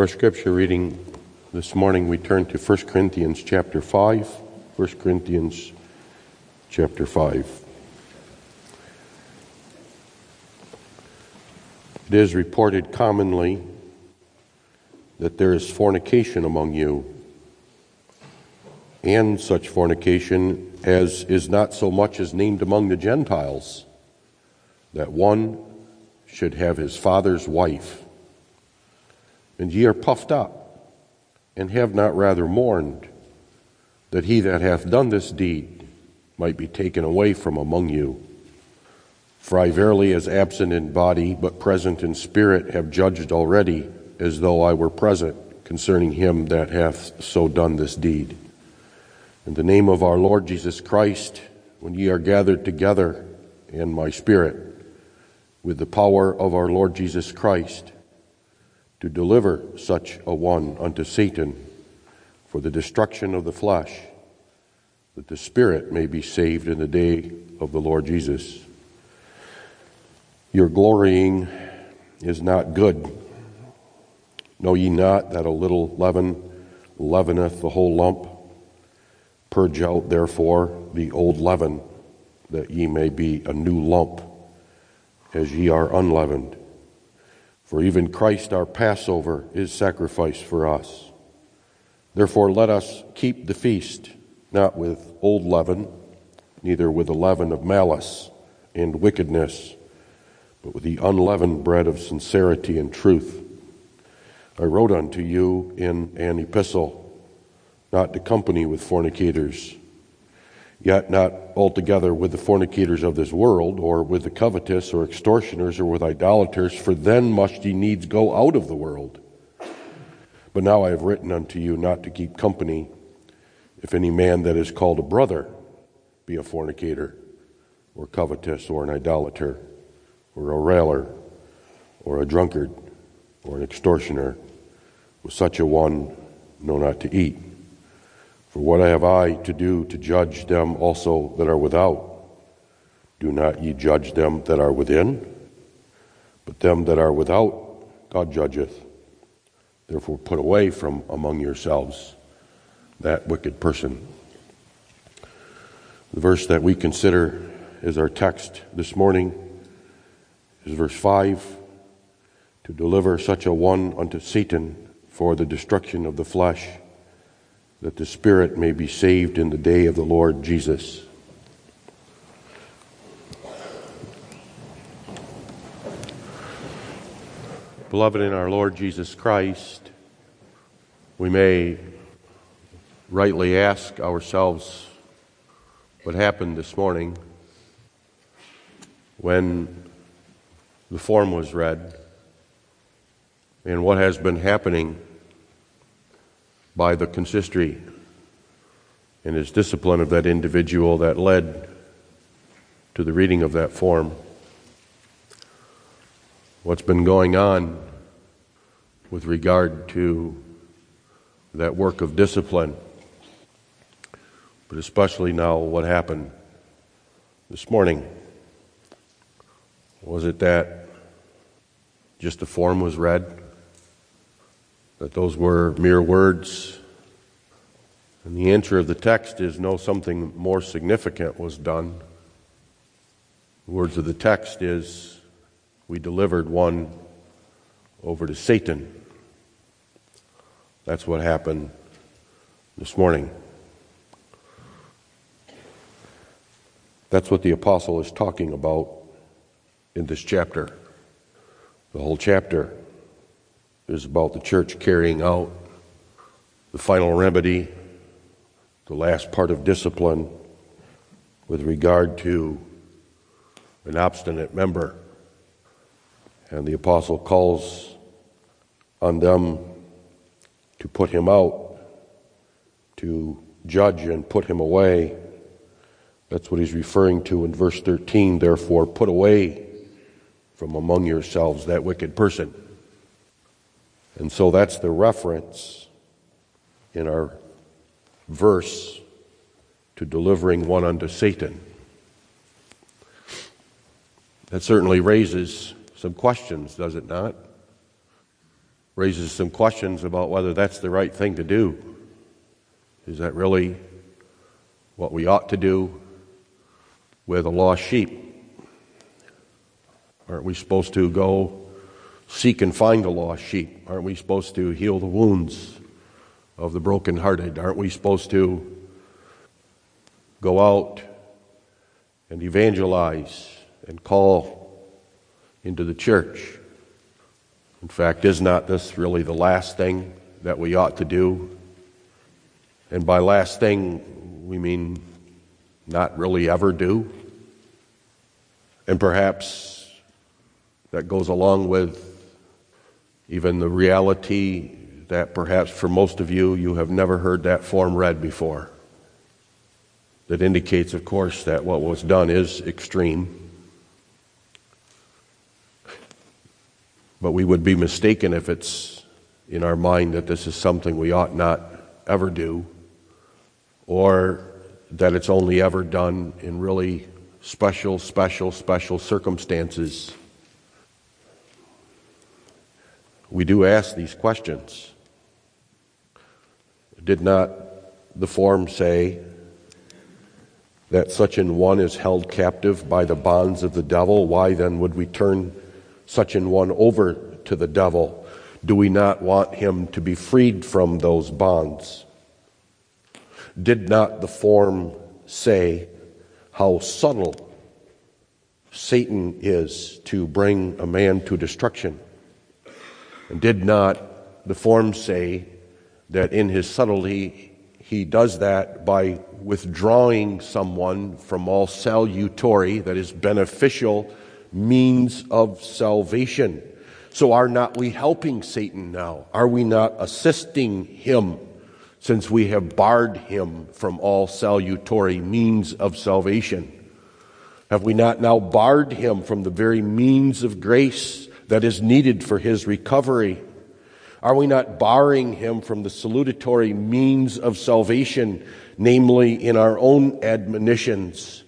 For our scripture reading this morning, we turn to 1 Corinthians chapter 5. 1 Corinthians chapter 5. It is reported commonly that there is fornication among you, and such fornication as is not so much as named among the Gentiles, that one should have his father's wife. And ye are puffed up, and have not rather mourned, that he that hath done this deed might be taken away from among you. For I verily, as absent in body, but present in spirit, have judged already, as though I were present, concerning him that hath so done this deed. In the name of our Lord Jesus Christ, when ye are gathered together in my spirit, with the power of our Lord Jesus Christ, to deliver such a one unto Satan for the destruction of the flesh, that the spirit may be saved in the day of the Lord Jesus. Your glorying is not good. Know ye not that a little leaven leaveneth the whole lump? Purge out therefore the old leaven, that ye may be a new lump, as ye are unleavened. For even Christ our Passover is sacrificed for us. Therefore, let us keep the feast, not with old leaven, neither with the leaven of malice and wickedness, but with the unleavened bread of sincerity and truth. I wrote unto you in an epistle, not to company with fornicators yet not altogether with the fornicators of this world, or with the covetous, or extortioners, or with idolaters, for then must ye needs go out of the world. But now I have written unto you not to keep company, if any man that is called a brother be a fornicator, or covetous, or an idolater, or a railer, or a drunkard, or an extortioner. With such a one, know not to eat. For what have I to do to judge them also that are without? Do not ye judge them that are within? But them that are without, God judgeth. Therefore, put away from among yourselves that wicked person. The verse that we consider as our text this morning is verse 5 to deliver such a one unto Satan for the destruction of the flesh that the Spirit may be saved in the day of the Lord Jesus. Beloved in our Lord Jesus Christ, we may rightly ask ourselves what happened this morning when the form was read and what has been happening by the consistory and his discipline of that individual that led to the reading of that form. What's been going on with regard to that work of discipline, but especially now what happened this morning. Was it that just the form was read? That those were mere words. And the answer of the text is no, something more significant was done. The words of the text is we delivered one over to Satan. That's what happened this morning. That's what the apostle is talking about in this chapter. The whole chapter is about the church carrying out the final remedy, the last part of discipline with regard to an obstinate member. And the apostle calls on them to put him out, to judge and put him away. That's what he's referring to in verse 13. Therefore, put away from among yourselves that wicked person. And so that's the reference in our verse to delivering one unto Satan. That certainly raises some questions, does it not? raises some questions about whether that's the right thing to do. Is that really what we ought to do with a lost sheep? Aren't we supposed to go seek and find the lost sheep? Aren't we supposed to heal the wounds of the brokenhearted? Aren't we supposed to go out and evangelize and call into the church? In fact, is not this really the last thing that we ought to do? And by last thing, we mean not really ever do. And perhaps that goes along with even the reality that perhaps for most of you, you have never heard that form read before. That indicates, of course, that what was done is extreme. But we would be mistaken if it's in our mind that this is something we ought not ever do, or that it's only ever done in really special, special, special circumstances. We do ask these questions. Did not the form say that such an one is held captive by the bonds of the devil? Why then would we turn such an one over to the devil? Do we not want him to be freed from those bonds? Did not the form say how subtle Satan is to bring a man to destruction? And did not the form say that in his subtlety he does that by withdrawing someone from all salutary, that is beneficial means of salvation. So are not we helping Satan now? Are we not assisting him since we have barred him from all salutary means of salvation? Have we not now barred him from the very means of grace that is needed for his recovery? Are we not barring him from the salutatory means of salvation, namely in our own admonitions,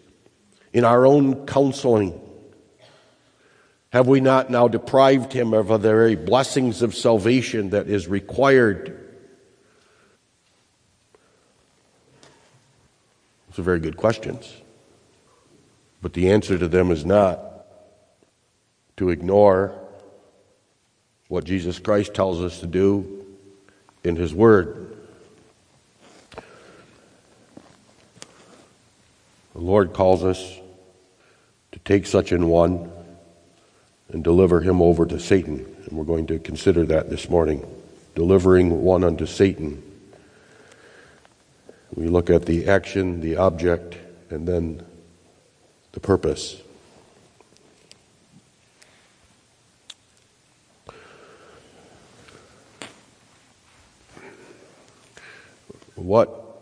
in our own counseling? Have we not now deprived him of the very blessings of salvation that is required? Those are very good questions. But the answer to them is not to ignore what Jesus Christ tells us to do in His Word. The Lord calls us to take such an one and deliver him over to Satan. And we're going to consider that this morning. Delivering one unto Satan. We look at the action, the object, and then the purpose. What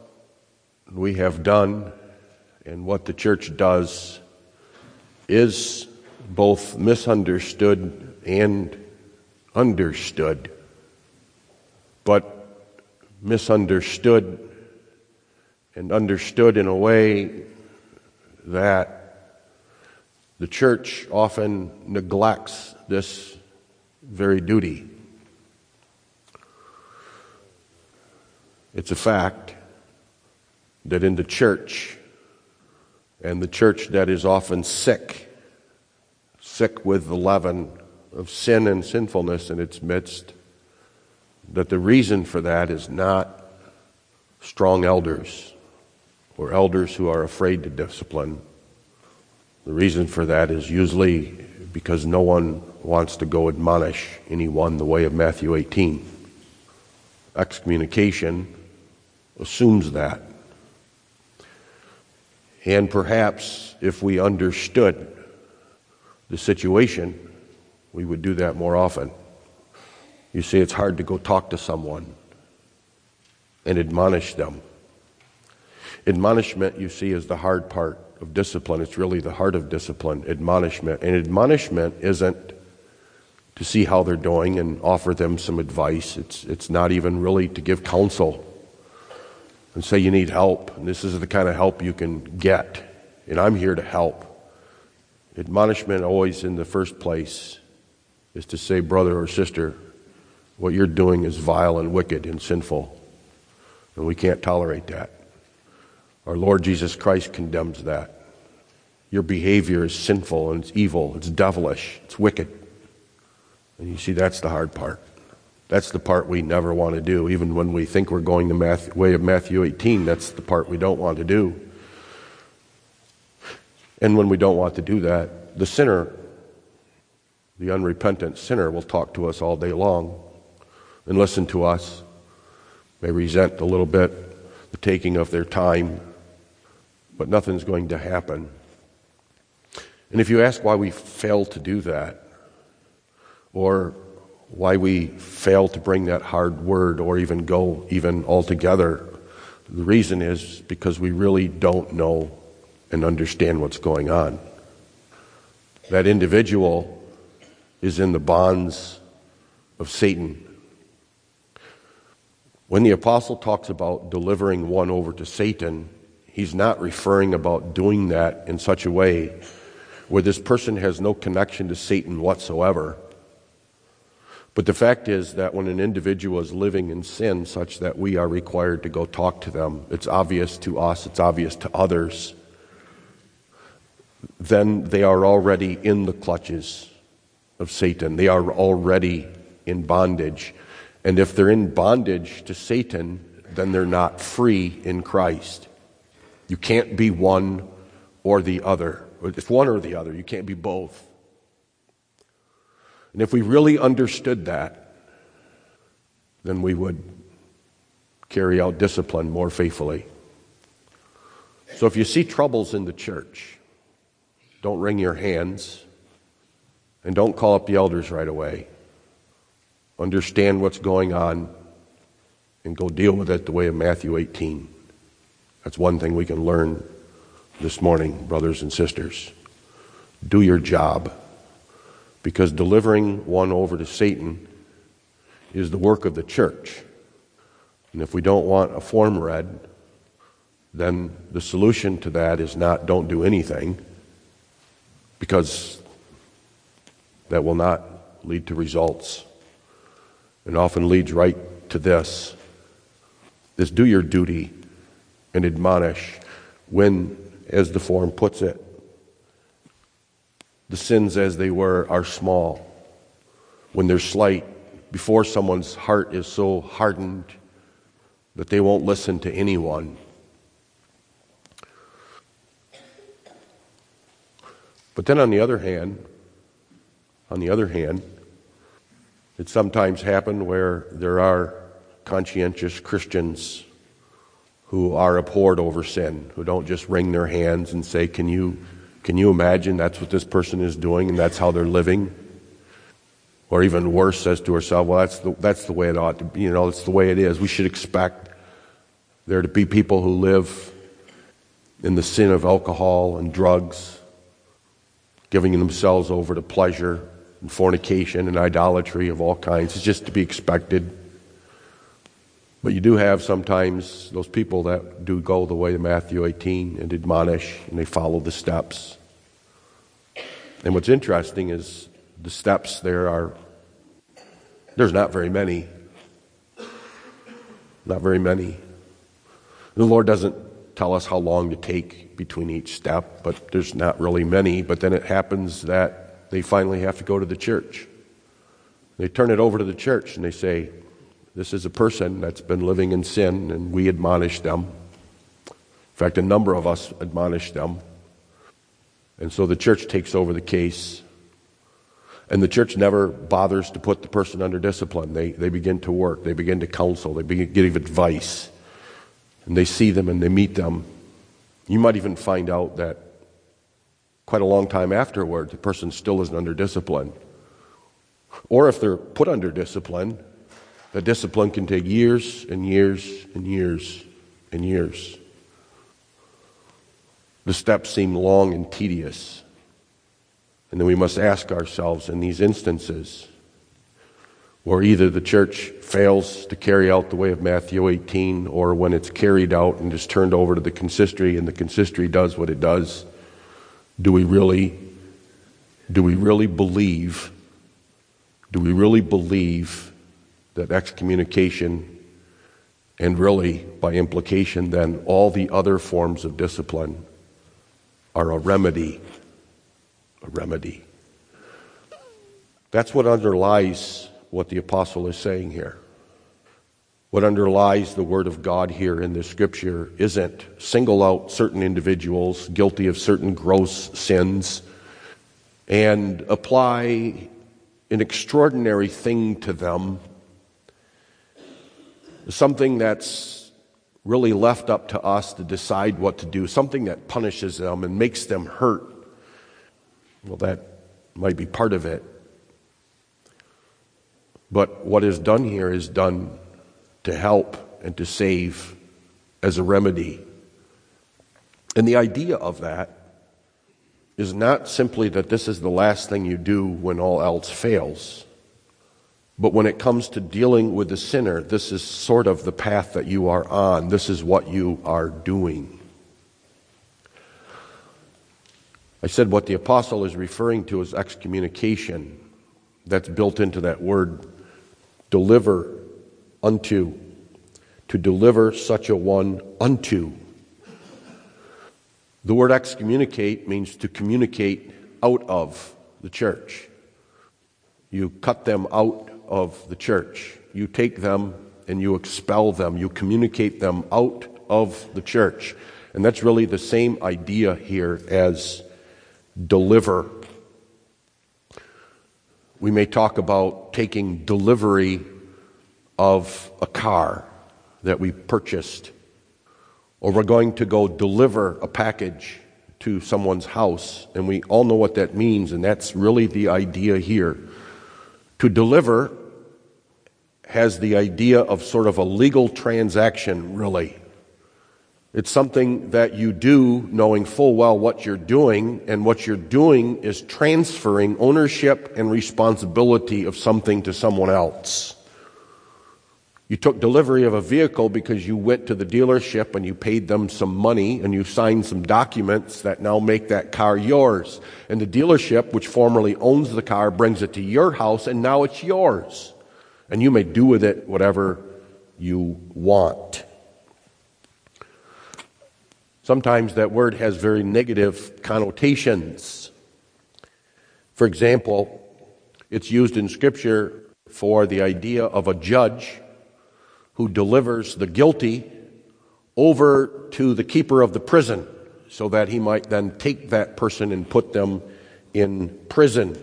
we have done and what the church does is both misunderstood and understood, but misunderstood and understood in a way that the church often neglects this very duty. It's a fact that in the church, and the church that is often sick, sick with the leaven of sin and sinfulness in its midst, that the reason for that is not strong elders or elders who are afraid to discipline. The reason for that is usually because no one wants to go admonish anyone the way of Matthew 18. Excommunication assumes that. And perhaps if we understood the situation, we would do that more often. You see, it's hard to go talk to someone and admonish them. Admonishment, you see, is the hard part of discipline. It's really the heart of discipline, admonishment. And admonishment isn't to see how they're doing and offer them some advice. It's, it's not even really to give counsel and say you need help. And this is the kind of help you can get. And I'm here to help. Admonishment, always in the first place, is to say, brother or sister, What you're doing is vile and wicked and sinful, and we can't tolerate that. Our Lord Jesus Christ condemns that. Your behavior is sinful and it's evil, it's devilish, it's wicked. And you see, that's the hard part. That's the part we never want to do. Even when we think we're going the way of Matthew 18, that's the part we don't want to do. And when we don't want to do that, the sinner, the unrepentant sinner, will talk to us all day long and listen to us, may resent a little bit the taking of their time, but nothing's going to happen. And if you ask why we fail to do that, or why we fail to bring that hard word or even go even altogether, the reason is because we really don't know and understand what's going on. That individual is in the bonds of Satan. When the apostle talks about delivering one over to Satan, he's not referring about doing that in such a way where this person has no connection to Satan whatsoever. But the fact is that when an individual is living in sin such that we are required to go talk to them, it's obvious to us, it's obvious to others then they are already in the clutches of Satan. They are already in bondage. And if they're in bondage to Satan, then they're not free in Christ. You can't be one or the other. It's one or the other. You can't be both. And if we really understood that, then we would carry out discipline more faithfully. So if you see troubles in the church, don't wring your hands. And don't call up the elders right away. Understand what's going on and go deal with it the way of Matthew 18. That's one thing we can learn this morning, brothers and sisters. Do your job because delivering one over to Satan is the work of the church. And if we don't want a form read, then the solution to that is not don't do anything because that will not lead to results and often leads right to this is do your duty and admonish when as the form puts it the sins as they were are small. When they're slight before someone's heart is so hardened that they won't listen to anyone. But then on the other hand, on the other hand, it sometimes happens where there are conscientious Christians who are abhorred over sin, who don't just wring their hands and say, Can you, can you imagine that's what this person is doing and that's how they're living? Or even worse, says to herself, Well, that's the, that's the way it ought to be. You know, it's the way it is. We should expect there to be people who live in the sin of alcohol and drugs giving themselves over to pleasure and fornication and idolatry of all kinds. It's just to be expected. But you do have sometimes those people that do go the way of Matthew 18 and admonish and they follow the steps. And what's interesting is the steps there are, there's not very many. Not very many. The Lord doesn't tell us how long to take between each step, but there's not really many. But then it happens that they finally have to go to the church. They turn it over to the church and they say, This is a person that's been living in sin, and we admonish them. In fact, a number of us admonish them. And so the church takes over the case. And the church never bothers to put the person under discipline. They, they begin to work, they begin to counsel, they begin to give advice and they see them and they meet them, you might even find out that quite a long time afterward, the person still isn't under discipline. Or if they're put under discipline, the discipline can take years and years and years and years. The steps seem long and tedious. And then we must ask ourselves in these instances or either the church fails to carry out the way of Matthew 18, or when it's carried out and is turned over to the consistory and the consistory does what it does, do we really, do we really believe, do we really believe that excommunication and really, by implication, then all the other forms of discipline are a remedy. A remedy. That's what underlies what the apostle is saying here. What underlies the word of God here in this scripture isn't single out certain individuals guilty of certain gross sins and apply an extraordinary thing to them, something that's really left up to us to decide what to do, something that punishes them and makes them hurt. Well, that might be part of it. But what is done here is done to help and to save as a remedy. And the idea of that is not simply that this is the last thing you do when all else fails, but when it comes to dealing with the sinner, this is sort of the path that you are on. This is what you are doing. I said what the apostle is referring to is excommunication. That's built into that word deliver unto, to deliver such a one unto. The word excommunicate means to communicate out of the church. You cut them out of the church. You take them and you expel them. You communicate them out of the church. And that's really the same idea here as deliver. We may talk about taking delivery of a car that we purchased, or we're going to go deliver a package to someone's house, and we all know what that means, and that's really the idea here. To deliver has the idea of sort of a legal transaction, really. It's something that you do knowing full well what you're doing, and what you're doing is transferring ownership and responsibility of something to someone else. You took delivery of a vehicle because you went to the dealership and you paid them some money and you signed some documents that now make that car yours. And the dealership, which formerly owns the car, brings it to your house and now it's yours. And you may do with it whatever you want. Sometimes that word has very negative connotations. For example, it's used in Scripture for the idea of a judge who delivers the guilty over to the keeper of the prison so that he might then take that person and put them in prison.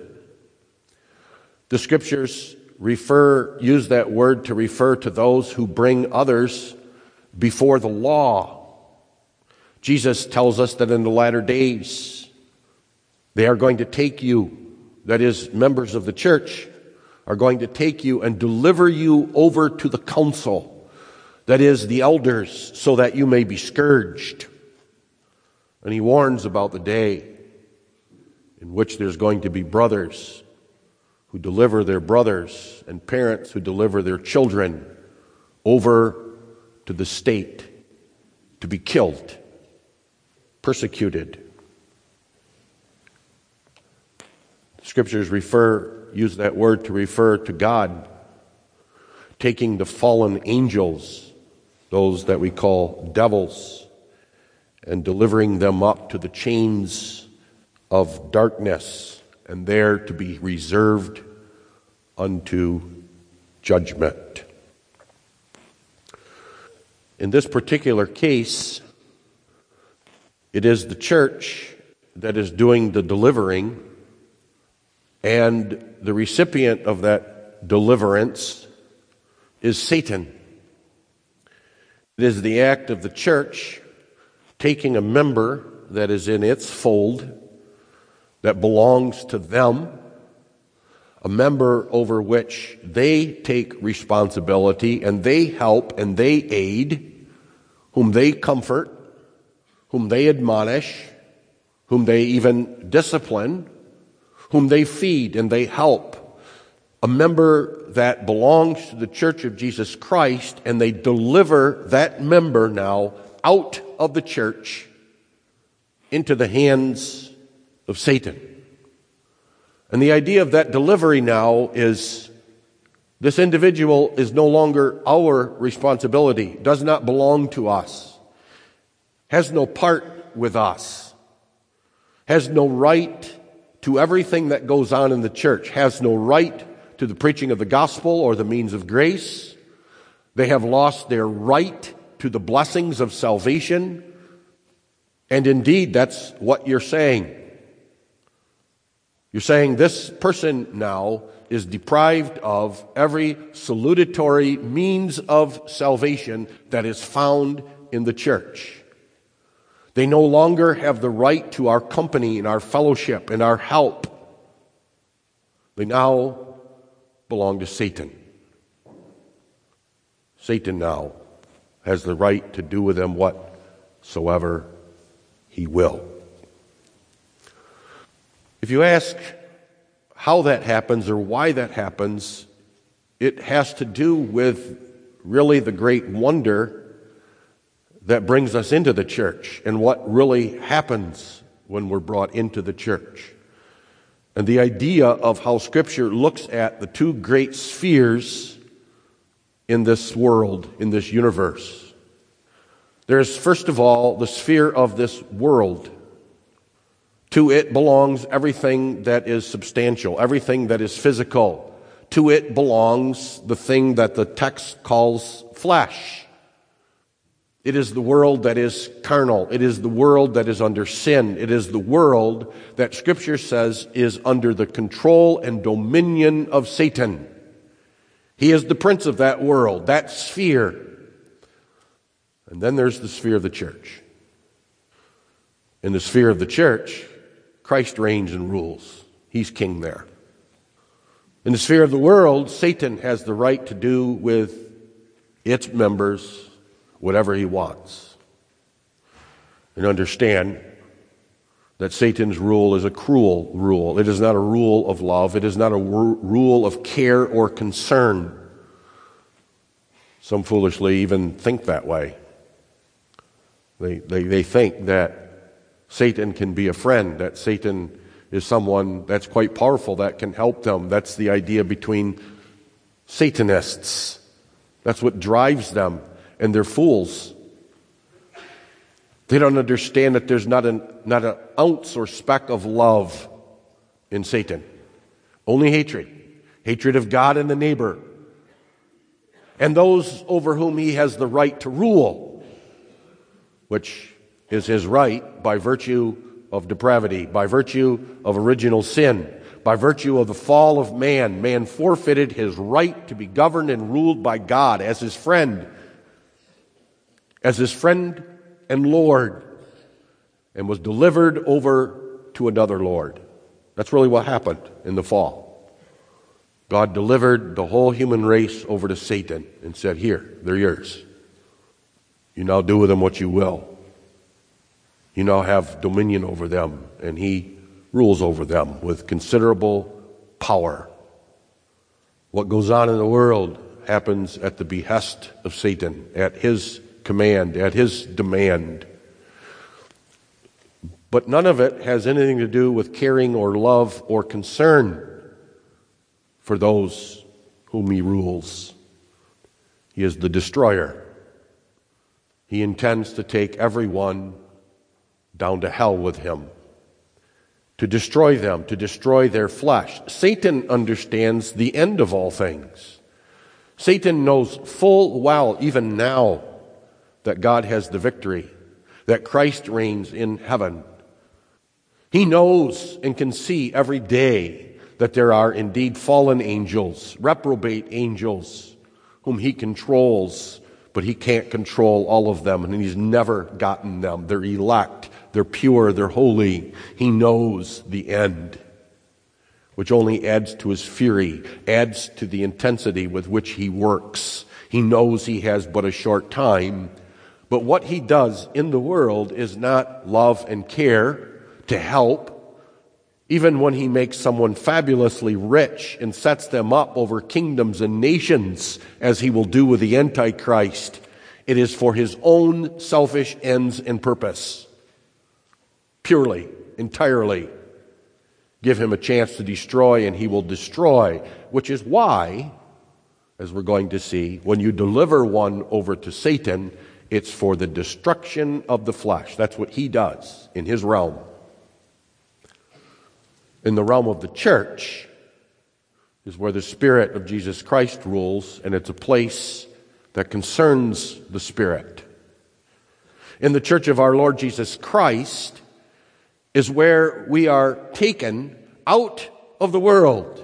The scriptures refer, use that word to refer to those who bring others before the law. Jesus tells us that in the latter days, they are going to take you, that is, members of the church, are going to take you and deliver you over to the council, that is, the elders, so that you may be scourged. And he warns about the day in which there's going to be brothers who deliver their brothers and parents who deliver their children over to the state to be killed, persecuted. Scriptures refer use that word to refer to God taking the fallen angels, those that we call devils, and delivering them up to the chains of darkness, and there to be reserved unto judgment. In this particular case, it is the church that is doing the delivering and the recipient of that deliverance is Satan. It is the act of the church taking a member that is in its fold, that belongs to them, a member over which they take responsibility and they help and they aid, whom they comfort, whom they admonish, whom they even discipline whom they feed and they help. A member that belongs to the Church of Jesus Christ, and they deliver that member now out of the church into the hands of Satan. And the idea of that delivery now is This individual is no longer our responsibility, does not belong to us, has no part with us, has no right to everything that goes on in the church, has no right to the preaching of the gospel or the means of grace. They have lost their right to the blessings of salvation. And indeed, that's what you're saying. You're saying this person now is deprived of every salutatory means of salvation that is found in the church. They no longer have the right to our company and our fellowship and our help. They now belong to Satan. Satan now has the right to do with them whatsoever he will. If you ask how that happens or why that happens, it has to do with really the great wonder that brings us into the church and what really happens when we're brought into the church. And the idea of how Scripture looks at the two great spheres in this world, in this universe. There's, first of all, the sphere of this world. To it belongs everything that is substantial, everything that is physical. To it belongs the thing that the text calls flesh. It is the world that is carnal. It is the world that is under sin. It is the world that Scripture says is under the control and dominion of Satan. He is the prince of that world, that sphere. And then there's the sphere of the church. In the sphere of the church, Christ reigns and rules. He's king there. In the sphere of the world, Satan has the right to do with its members whatever he wants. And understand that Satan's rule is a cruel rule. It is not a rule of love. It is not a rule of care or concern. Some foolishly even think that way. They, they, they think that Satan can be a friend, that Satan is someone that's quite powerful that can help them. That's the idea between Satanists. That's what drives them, and they're fools. They don't understand that there's not an, not an ounce or speck of love in Satan. Only hatred. Hatred of God and the neighbor. And those over whom he has the right to rule, which is his right by virtue of depravity, by virtue of original sin, by virtue of the fall of man. Man forfeited his right to be governed and ruled by God as his friend, as his friend and Lord, and was delivered over to another Lord. That's really what happened in the fall. God delivered the whole human race over to Satan and said, Here, they're yours. You now do with them what you will. You now have dominion over them, and he rules over them with considerable power. What goes on in the world happens at the behest of Satan, at his command, at his demand. But none of it has anything to do with caring or love or concern for those whom he rules. He is the destroyer. He intends to take everyone down to hell with him, to destroy them, to destroy their flesh. Satan understands the end of all things. Satan knows full well, even now, that God has the victory, that Christ reigns in heaven. He knows and can see every day that there are indeed fallen angels, reprobate angels, whom he controls, but he can't control all of them, and he's never gotten them. They're elect. They're pure, they're holy. He knows the end, which only adds to his fury, adds to the intensity with which he works. He knows he has but a short time, but what he does in the world is not love and care to help, even when he makes someone fabulously rich and sets them up over kingdoms and nations, as he will do with the Antichrist, it is for his own selfish ends and purpose purely, entirely. Give him a chance to destroy, and he will destroy, which is why as we're going to see, when you deliver one over to Satan, it's for the destruction of the flesh. That's what he does in his realm. In the realm of the church is where the Spirit of Jesus Christ rules, and it's a place that concerns the Spirit. In the church of our Lord Jesus Christ is where we are taken out of the world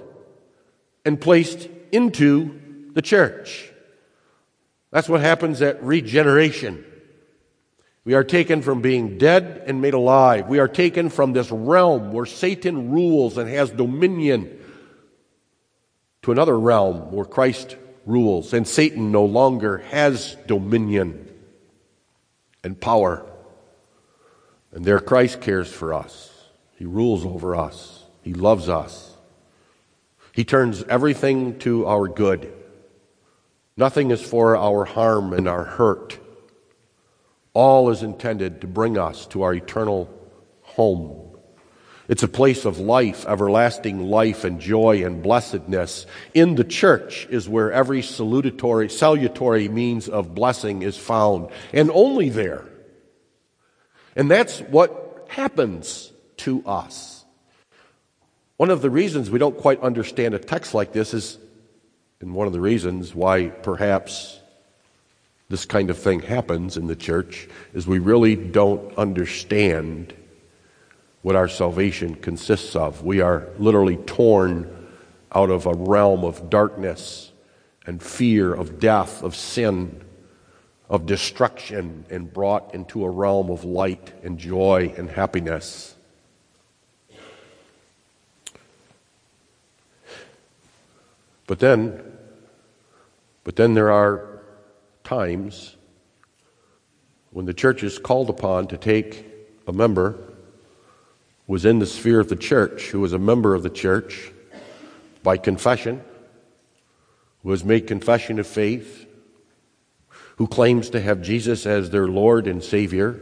and placed into the church. That's what happens at regeneration. We are taken from being dead and made alive. We are taken from this realm where Satan rules and has dominion to another realm where Christ rules and Satan no longer has dominion and power. And there Christ cares for us. He rules over us. He loves us. He turns everything to our good. Nothing is for our harm and our hurt. All is intended to bring us to our eternal home. It's a place of life, everlasting life and joy and blessedness. In the church is where every salutatory, salutary means of blessing is found, and only there. And that's what happens to us. One of the reasons we don't quite understand a text like this is and one of the reasons why perhaps this kind of thing happens in the church is we really don't understand what our salvation consists of. We are literally torn out of a realm of darkness and fear, of death, of sin, of destruction, and brought into a realm of light and joy and happiness. But then, but then there are times when the church is called upon to take a member who was in the sphere of the church, who was a member of the church by confession, who has made confession of faith, who claims to have Jesus as their Lord and Savior,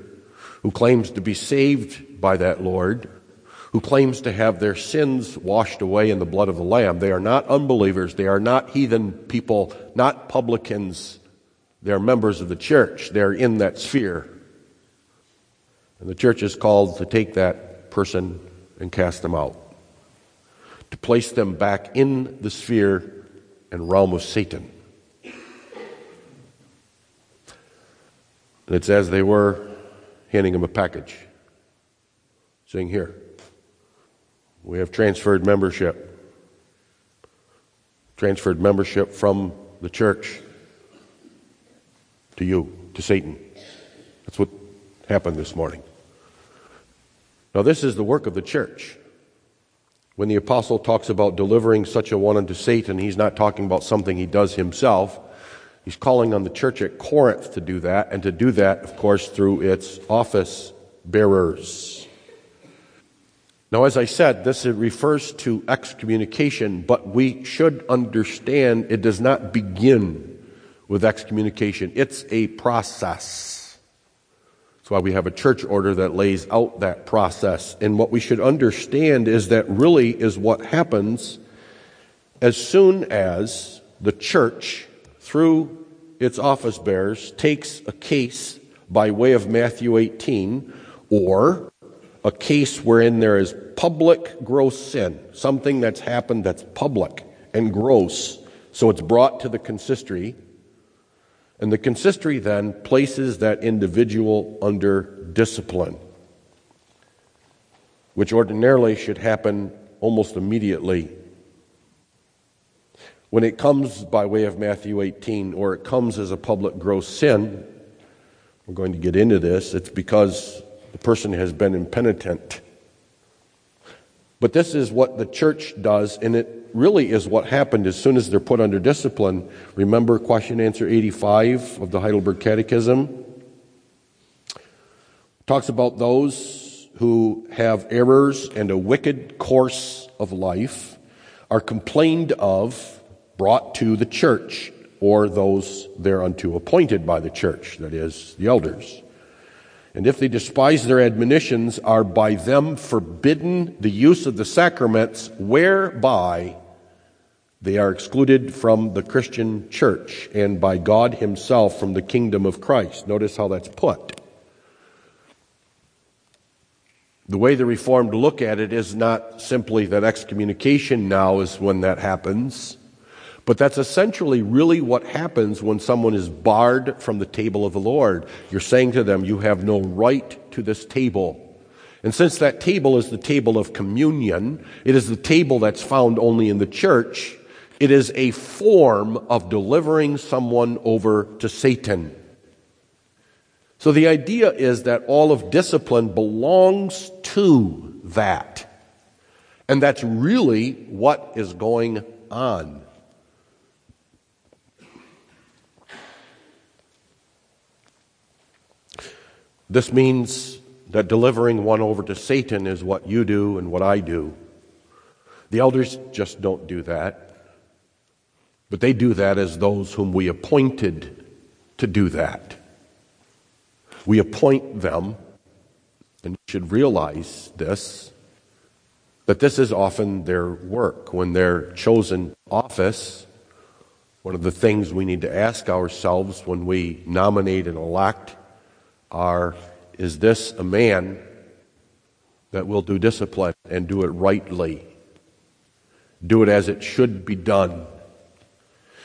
who claims to be saved by that Lord, who claims to have their sins washed away in the blood of the Lamb. They are not unbelievers. They are not heathen people, not publicans. They are members of the church. They are in that sphere. And the church is called to take that person and cast them out, to place them back in the sphere and realm of Satan. And it's as they were handing him a package, saying, Here, we have transferred membership. Transferred membership from the church to you, to Satan. That's what happened this morning. Now, this is the work of the church. When the apostle talks about delivering such a one unto Satan, he's not talking about something he does himself. He's calling on the church at Corinth to do that, and to do that, of course, through its office bearers. Now, as I said, this refers to excommunication, but we should understand it does not begin with excommunication. It's a process. That's why we have a church order that lays out that process. And what we should understand is that really is what happens as soon as the church, through its office bearers, takes a case by way of Matthew 18 or a case wherein there is public gross sin, something that's happened that's public and gross. So it's brought to the consistory. And the consistory then places that individual under discipline, which ordinarily should happen almost immediately. When it comes by way of Matthew 18, or it comes as a public gross sin, we're going to get into this, it's because the person has been impenitent. But this is what the church does, and it really is what happened as soon as they're put under discipline. Remember question answer 85 of the Heidelberg Catechism? Talks about those who have errors and a wicked course of life are complained of, brought to the church, or those thereunto appointed by the church, that is, the elders. And if they despise their admonitions, are by them forbidden the use of the sacraments whereby They are excluded from the Christian church and by God Himself from the kingdom of Christ. Notice how that's put. The way the Reformed look at it is not simply that excommunication now is when that happens, but that's essentially really what happens when someone is barred from the table of the Lord. You're saying to them, You have no right to this table. And since that table is the table of communion, it is the table that's found only in the church, it is a form of delivering someone over to Satan. So the idea is that all of discipline belongs to that. And that's really what is going on. This means that delivering one over to Satan is what you do and what I do. The elders just don't do that. But they do that as those whom we appointed to do that. We appoint them, and you should realize this, that this is often their work. When they're chosen office, one of the things we need to ask ourselves when we nominate and elect are is this a man that will do discipline and do it rightly? Do it as it should be done?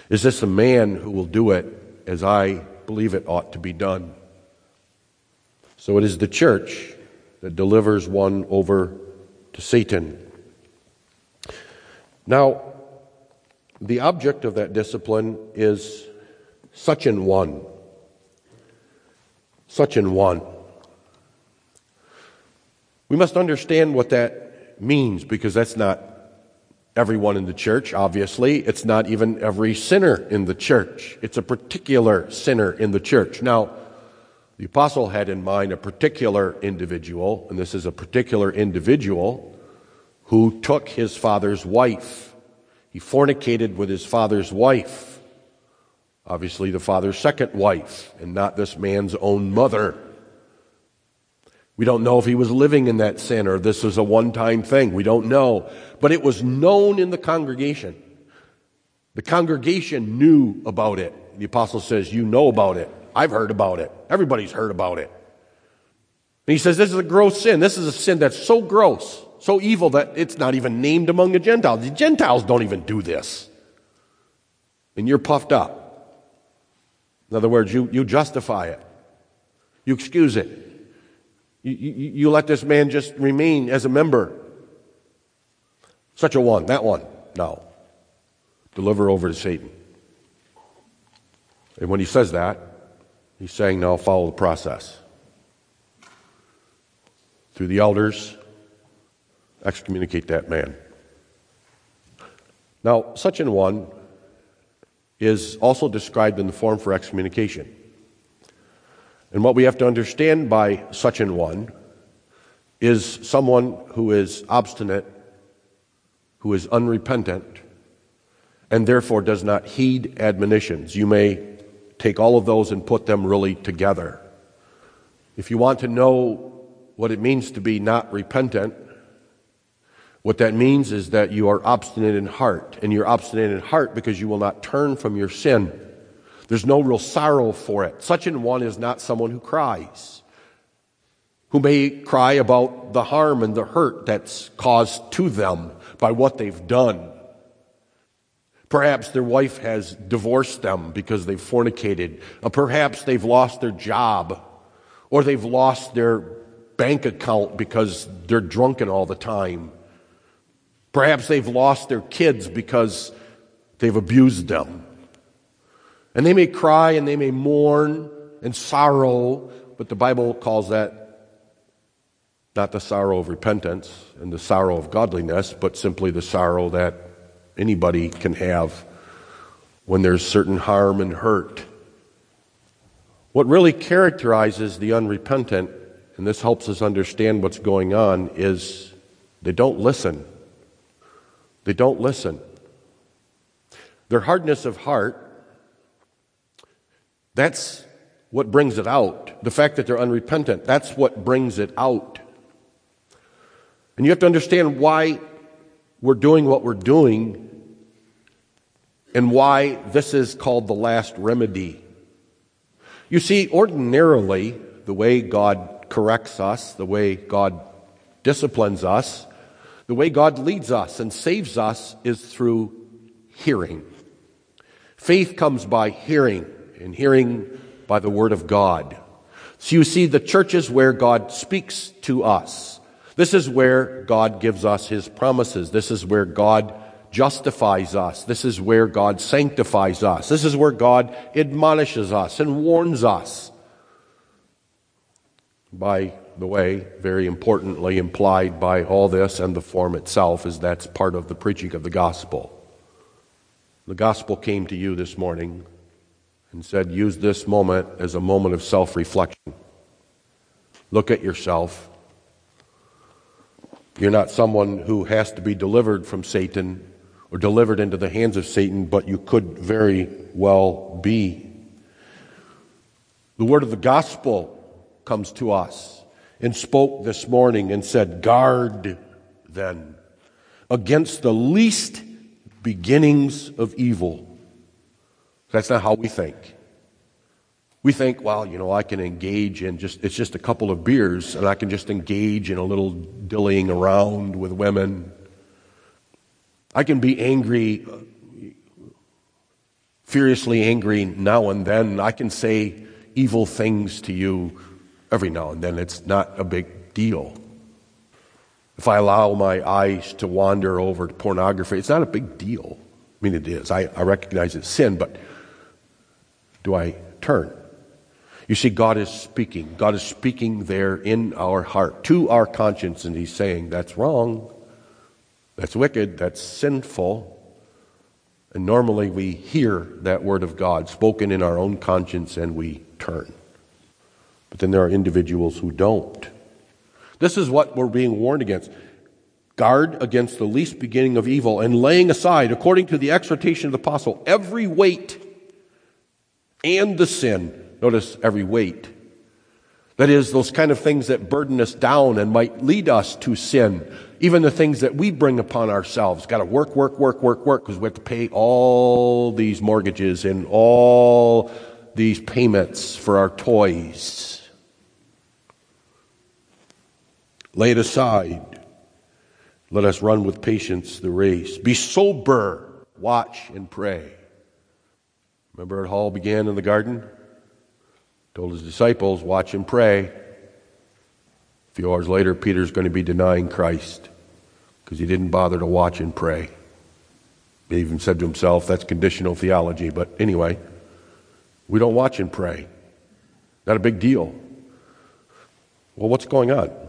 Is this a man who will do it as I believe it ought to be done? So it is the church that delivers one over to Satan. Now, the object of that discipline is such an one. Such an one. We must understand what that means because that's not everyone in the church, obviously. It's not even every sinner in the church. It's a particular sinner in the church. Now, the apostle had in mind a particular individual, and this is a particular individual who took his father's wife. He fornicated with his father's wife. Obviously, the father's second wife, and not this man's own mother. We don't know if he was living in that sin or this was a one time thing. We don't know. But it was known in the congregation. The congregation knew about it. The apostle says, You know about it. I've heard about it. Everybody's heard about it. And he says, This is a gross sin. This is a sin that's so gross, so evil that it's not even named among the Gentiles. The Gentiles don't even do this. And you're puffed up. In other words, you, you justify it, you excuse it. You, you, you let this man just remain as a member. Such a one, that one. No. Deliver over to Satan. And when he says that, he's saying, now follow the process. Through the elders, excommunicate that man. Now, such an one is also described in the form for excommunication. And what we have to understand by such an one is someone who is obstinate, who is unrepentant, and therefore does not heed admonitions. You may take all of those and put them really together. If you want to know what it means to be not repentant, what that means is that you are obstinate in heart, and you're obstinate in heart because you will not turn from your sin. There's no real sorrow for it. Such an one is not someone who cries, who may cry about the harm and the hurt that's caused to them by what they've done. Perhaps their wife has divorced them because they've fornicated. Or perhaps they've lost their job. Or they've lost their bank account because they're drunken all the time. Perhaps they've lost their kids because they've abused them. And they may cry and they may mourn and sorrow, but the Bible calls that not the sorrow of repentance and the sorrow of godliness, but simply the sorrow that anybody can have when there's certain harm and hurt. What really characterizes the unrepentant, and this helps us understand what's going on, is they don't listen. They don't listen. Their hardness of heart that's what brings it out. The fact that they're unrepentant, that's what brings it out. And you have to understand why we're doing what we're doing and why this is called the last remedy. You see, ordinarily, the way God corrects us, the way God disciplines us, the way God leads us and saves us is through hearing. Faith comes by hearing, and hearing by the Word of God. So you see, the churches where God speaks to us, this is where God gives us His promises. This is where God justifies us. This is where God sanctifies us. This is where God admonishes us and warns us. By the way, very importantly implied by all this and the form itself is that's part of the preaching of the gospel. The gospel came to you this morning and said, use this moment as a moment of self reflection. Look at yourself. You're not someone who has to be delivered from Satan or delivered into the hands of Satan, but you could very well be. The word of the gospel comes to us and spoke this morning and said, Guard then against the least beginnings of evil. That's not how we think. We think, well, you know, I can engage in just, it's just a couple of beers and I can just engage in a little dillying around with women. I can be angry, furiously angry now and then. I can say evil things to you every now and then. It's not a big deal. If I allow my eyes to wander over to pornography, it's not a big deal. I mean, it is. I, I recognize it's sin, but do I turn? You see, God is speaking. God is speaking there in our heart, to our conscience, and He's saying, that's wrong, that's wicked, that's sinful. And normally we hear that word of God spoken in our own conscience and we turn. But then there are individuals who don't. This is what we're being warned against. Guard against the least beginning of evil and laying aside, according to the exhortation of the apostle, every weight and the sin. Notice every weight. That is, those kind of things that burden us down and might lead us to sin. Even the things that we bring upon ourselves. Got to work, work, work, work, work, because we have to pay all these mortgages and all these payments for our toys. Lay it aside. Let us run with patience the race. Be sober. Watch and pray. Remember it all began in the garden? Told his disciples, watch and pray. A few hours later, Peter's going to be denying Christ because he didn't bother to watch and pray. He even said to himself, that's conditional theology. But anyway, we don't watch and pray. Not a big deal. Well, what's going on?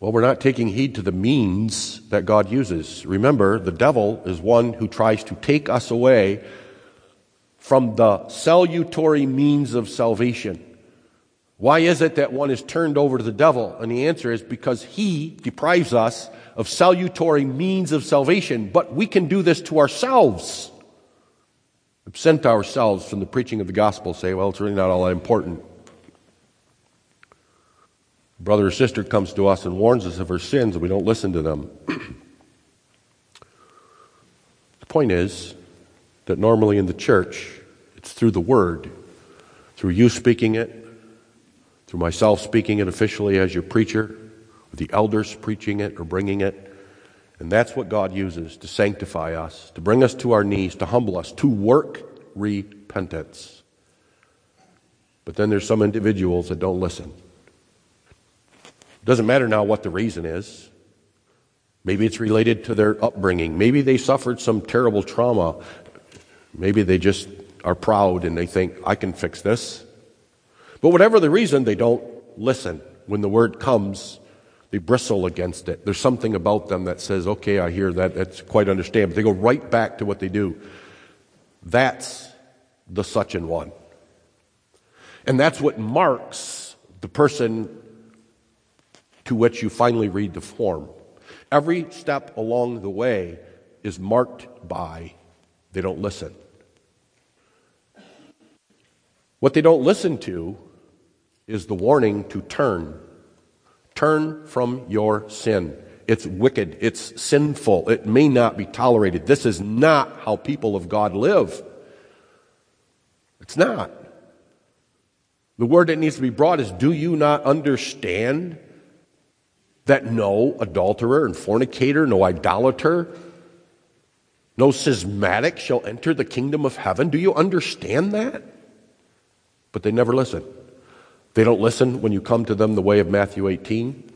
Well, we're not taking heed to the means that God uses. Remember, the devil is one who tries to take us away from the salutary means of salvation. Why is it that one is turned over to the devil? And the answer is because he deprives us of salutary means of salvation, but we can do this to ourselves. Absent ourselves from the preaching of the gospel, say, well, it's really not all that important brother or sister comes to us and warns us of her sins and we don't listen to them. the point is that normally in the church, it's through the word, through you speaking it, through myself speaking it officially as your preacher, the elders preaching it or bringing it. And that's what God uses to sanctify us, to bring us to our knees, to humble us, to work repentance. But then there's some individuals that don't listen. Doesn't matter now what the reason is. Maybe it's related to their upbringing. Maybe they suffered some terrible trauma. Maybe they just are proud and they think, I can fix this. But whatever the reason, they don't listen. When the word comes, they bristle against it. There's something about them that says, okay, I hear that. That's quite understandable. They go right back to what they do. That's the such and one. And that's what marks the person to which you finally read the form. Every step along the way is marked by they don't listen. What they don't listen to is the warning to turn. Turn from your sin It's wicked. It's sinful. It may not be tolerated. This is not how people of God live. It's not. The word that needs to be brought is Do you not understand that no adulterer and fornicator, no idolater, no schismatic shall enter the kingdom of heaven? Do you understand that? But they never listen. They don't listen when you come to them the way of Matthew 18.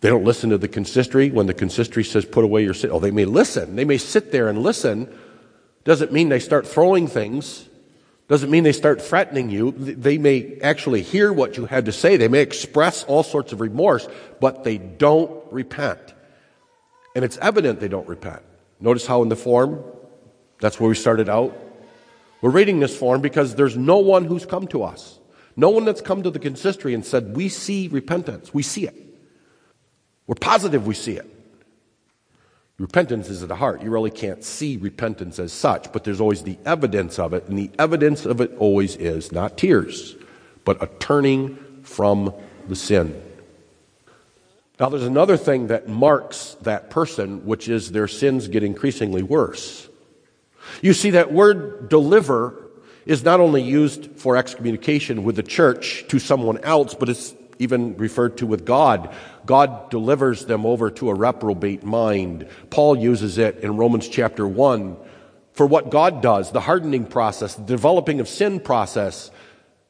They don't listen to the consistory when the consistory says, put away your sin. Oh, they may listen. They may sit there and listen. Doesn't mean they start throwing things doesn't mean they start threatening you. They may actually hear what you had to say. They may express all sorts of remorse, but they don't repent. And it's evident they don't repent. Notice how in the form, that's where we started out. We're reading this form because there's no one who's come to us. No one that's come to the consistory and said, We see repentance. We see it. We're positive we see it. Repentance is at the heart. You really can't see repentance as such, but there's always the evidence of it, and the evidence of it always is not tears, but a turning from the sin. Now, there's another thing that marks that person, which is their sins get increasingly worse. You see, that word deliver is not only used for excommunication with the church to someone else, but it's even referred to with God. God delivers them over to a reprobate mind. Paul uses it in Romans chapter 1 for what God does, the hardening process, the developing of sin process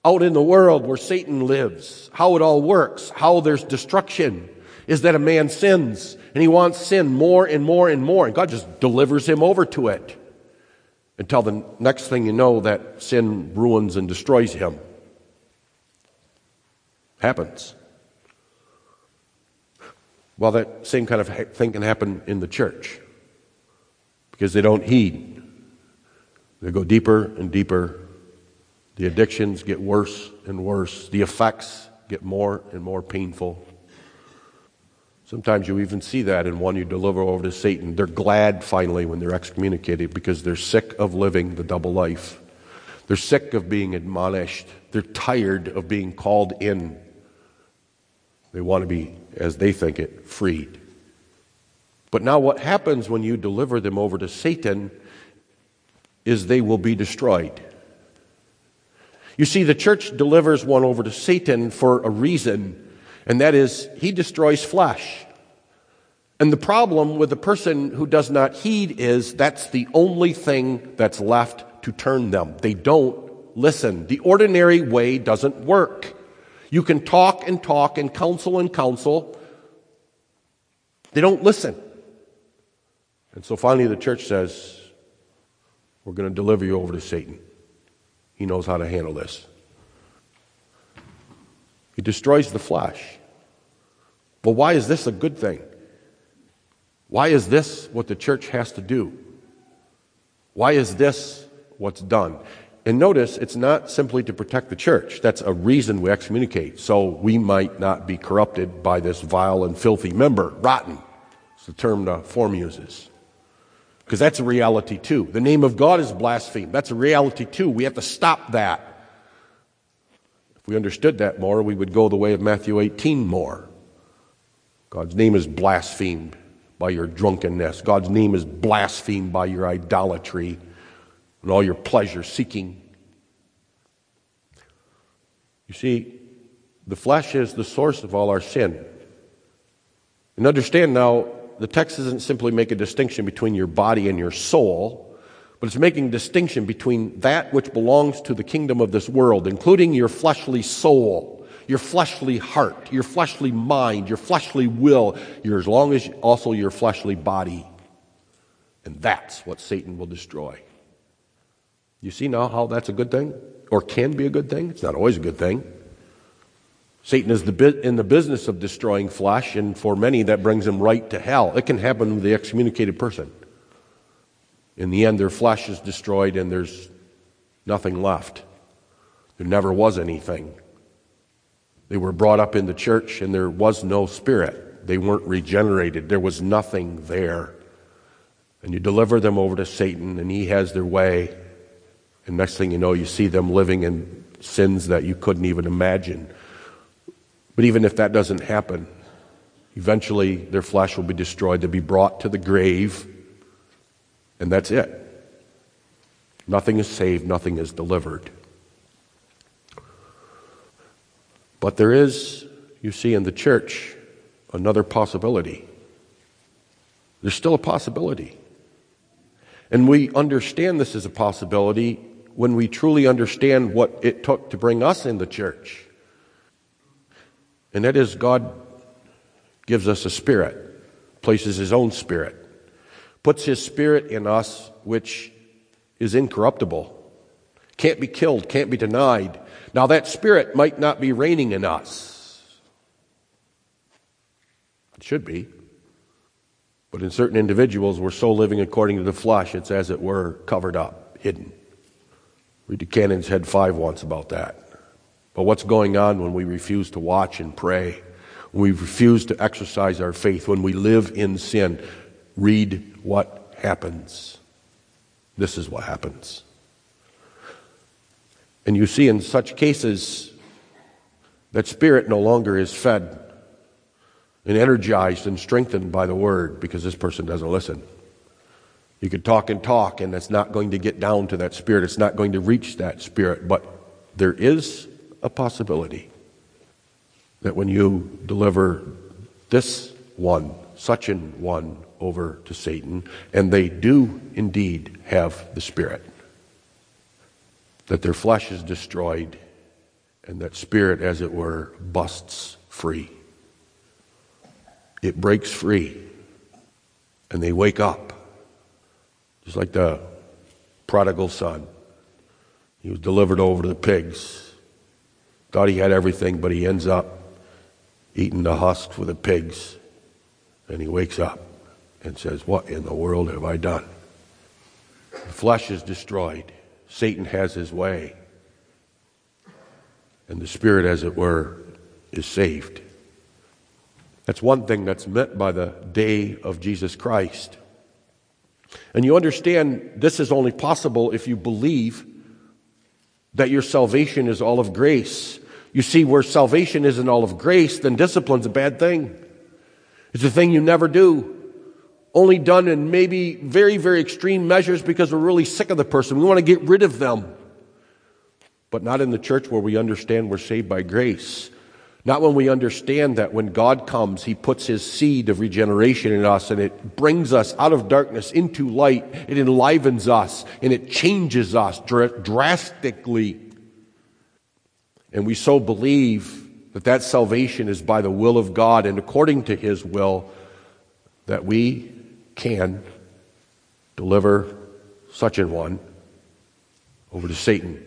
out in the world where Satan lives, how it all works, how there's destruction is that a man sins and he wants sin more and more and more and God just delivers him over to it until the next thing you know that sin ruins and destroys him. Happens. Well, that same kind of thing can happen in the church because they don't heed. They go deeper and deeper. The addictions get worse and worse. The effects get more and more painful. Sometimes you even see that in one you deliver over to Satan. They're glad finally when they're excommunicated because they're sick of living the double life. They're sick of being admonished. They're tired of being called in. They want to be, as they think it, freed. But now, what happens when you deliver them over to Satan is they will be destroyed. You see, the church delivers one over to Satan for a reason, and that is he destroys flesh. And the problem with the person who does not heed is that's the only thing that's left to turn them. They don't listen. The ordinary way doesn't work. You can talk and talk and counsel and counsel. They don't listen. And so finally the church says, We're going to deliver you over to Satan. He knows how to handle this. He destroys the flesh. But why is this a good thing? Why is this what the church has to do? Why is this what's done? And notice, it's not simply to protect the church. That's a reason we excommunicate. So we might not be corrupted by this vile and filthy member. Rotten. It's the term the form uses. Because that's a reality too. The name of God is blasphemed. That's a reality too. We have to stop that. If we understood that more, we would go the way of Matthew 18 more. God's name is blasphemed by your drunkenness. God's name is blasphemed by your idolatry and all your pleasure seeking. You see, the flesh is the source of all our sin. And understand now, the text doesn't simply make a distinction between your body and your soul, but it's making a distinction between that which belongs to the kingdom of this world, including your fleshly soul, your fleshly heart, your fleshly mind, your fleshly will, your, as long as also your fleshly body. And that's what Satan will destroy. You see now how that's a good thing? Or can be a good thing? It's not always a good thing. Satan is the, in the business of destroying flesh, and for many, that brings them right to hell. It can happen with the excommunicated person. In the end, their flesh is destroyed and there's nothing left. There never was anything. They were brought up in the church and there was no spirit. They weren't regenerated. There was nothing there. And you deliver them over to Satan and he has their way and next thing you know, you see them living in sins that you couldn't even imagine. But even if that doesn't happen, Eventually, their flesh will be destroyed. They'll be brought to the grave, and that's it. Nothing is saved, nothing is delivered. But there is, you see, in the church, another possibility. There's still a possibility. And we understand this as a possibility when we truly understand what it took to bring us in the church. And that is, God gives us a spirit, places His own spirit, puts His spirit in us, which is incorruptible, can't be killed, can't be denied. Now, that spirit might not be reigning in us. It should be. But in certain individuals, we're so living according to the flesh, it's as it were covered up, hidden. Read the Canons Head 5 once about that. But what's going on when we refuse to watch and pray? When we refuse to exercise our faith, when we live in sin, read what happens. This is what happens. And you see, in such cases, that spirit no longer is fed and energized and strengthened by the word because this person doesn't listen. You could talk and talk, and it's not going to get down to that spirit. It's not going to reach that spirit. But there is a possibility that when you deliver this one, such an one, over to Satan, and they do indeed have the spirit, that their flesh is destroyed, and that spirit, as it were, busts free it breaks free and they wake up. Just like the prodigal son. He was delivered over to the pigs. Thought he had everything, but he ends up eating the husks for the pigs. And he wakes up and says, What in the world have I done? The flesh is destroyed. Satan has his way. And the spirit, as it were, is saved. That's one thing that's meant by the day of Jesus Christ. And you understand this is only possible if you believe that your salvation is all of grace. You see, where salvation isn't all of grace, then discipline's a bad thing. It's a thing you never do. Only done in maybe very, very extreme measures because we're really sick of the person. We want to get rid of them. But not in the church where we understand we're saved by grace. Not when we understand that when God comes, He puts His seed of regeneration in us and it brings us out of darkness into light. It enlivens us and it changes us dr- drastically. And we so believe that that salvation is by the will of God and according to His will that we can deliver such an one over to Satan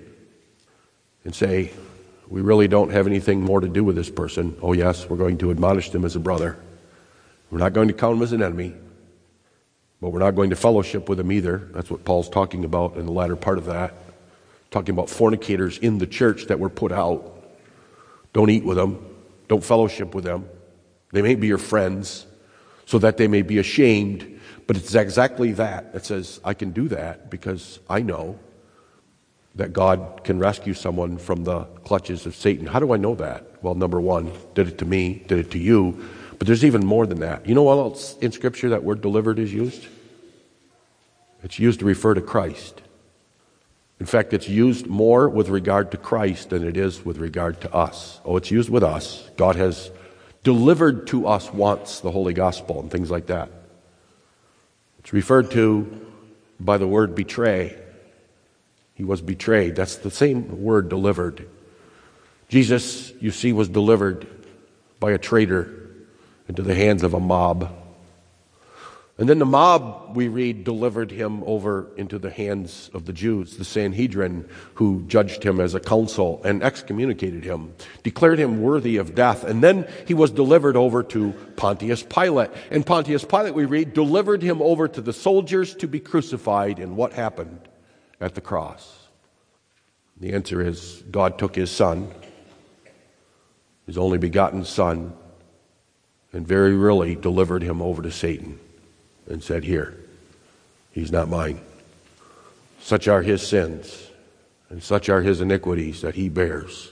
and say, we really don't have anything more to do with this person. Oh, yes, we're going to admonish them as a brother. We're not going to count him as an enemy, but we're not going to fellowship with him either. That's what Paul's talking about in the latter part of that. Talking about fornicators in the church that were put out. Don't eat with them, don't fellowship with them. They may be your friends, so that they may be ashamed. But it's exactly that that says, I can do that because I know that God can rescue someone from the clutches of Satan. How do I know that? Well, number one, did it to me, did it to you. But there's even more than that. You know what else in Scripture that word delivered is used? It's used to refer to Christ. In fact, it's used more with regard to Christ than it is with regard to us. Oh, it's used with us. God has delivered to us once the Holy Gospel and things like that. It's referred to by the word betray. He was betrayed. That's the same word delivered. Jesus, you see, was delivered by a traitor into the hands of a mob. And then the mob, we read, delivered him over into the hands of the Jews, the Sanhedrin, who judged him as a council and excommunicated him, declared him worthy of death. And then he was delivered over to Pontius Pilate. And Pontius Pilate, we read, delivered him over to the soldiers to be crucified. And what happened? At the cross? The answer is God took his son, his only begotten son, and very really delivered him over to Satan and said, Here, he's not mine. Such are his sins, and such are his iniquities that he bears.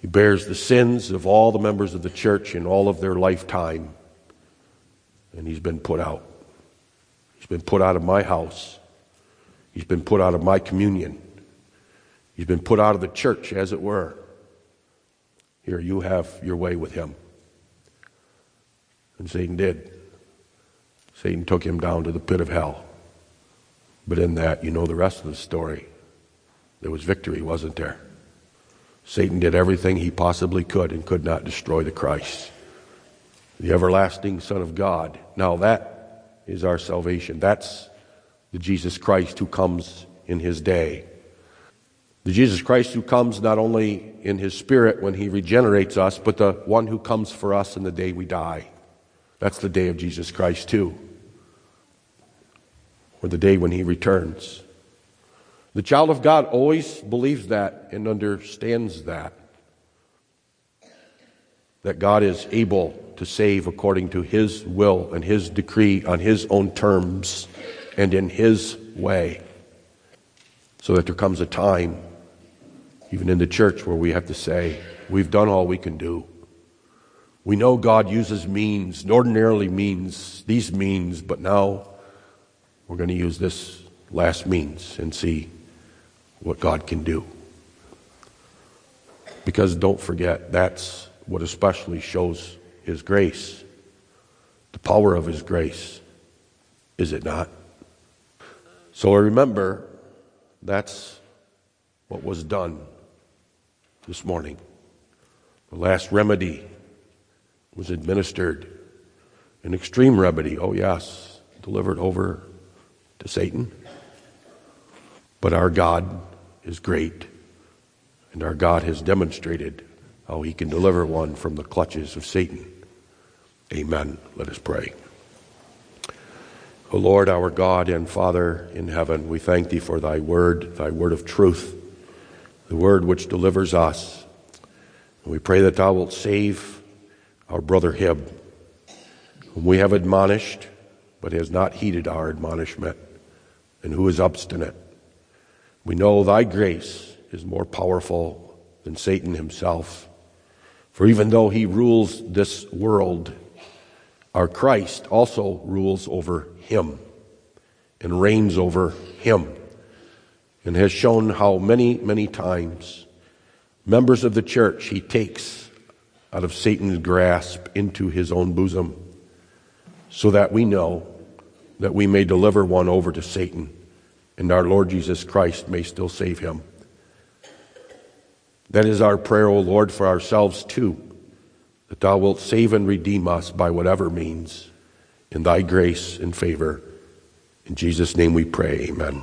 He bears the sins of all the members of the church in all of their lifetime. And he's been put out. He's been put out of my house. He's been put out of my communion. He's been put out of the church, as it were. Here, you have your way with him. And Satan did. Satan took him down to the pit of hell. But in that, you know the rest of the story. There was victory, wasn't there? Satan did everything he possibly could and could not destroy the Christ, the everlasting Son of God. Now, that is our salvation. That's the Jesus Christ who comes in his day. The Jesus Christ who comes not only in his spirit when he regenerates us, but the one who comes for us in the day we die. That's the day of Jesus Christ, too, or the day when he returns. The child of God always believes that and understands that. That God is able to save according to his will and his decree on his own terms and in his way. So that there comes a time, even in the church, where we have to say, We've done all we can do. We know God uses means, ordinarily means, these means, but now we're going to use this last means and see what God can do. Because don't forget, that's what especially shows His grace, the power of His grace, is it not? So remember, that's what was done this morning. The last remedy was administered, an extreme remedy, oh yes, delivered over to Satan. But our God is great, and our God has demonstrated how he can deliver one from the clutches of Satan. Amen. Let us pray. O Lord, our God and Father in heaven, we thank thee for thy word, thy word of truth, the word which delivers us. And we pray that thou wilt save our brother Hib, whom we have admonished, but has not heeded our admonishment, and who is obstinate. We know thy grace is more powerful than Satan himself. For even though he rules this world, our Christ also rules over him and reigns over him and has shown how many, many times members of the church he takes out of Satan's grasp into his own bosom so that we know that we may deliver one over to Satan and our Lord Jesus Christ may still save him. That is our prayer, O Lord, for ourselves too, that thou wilt save and redeem us by whatever means, in thy grace and favor. In Jesus' name we pray, amen.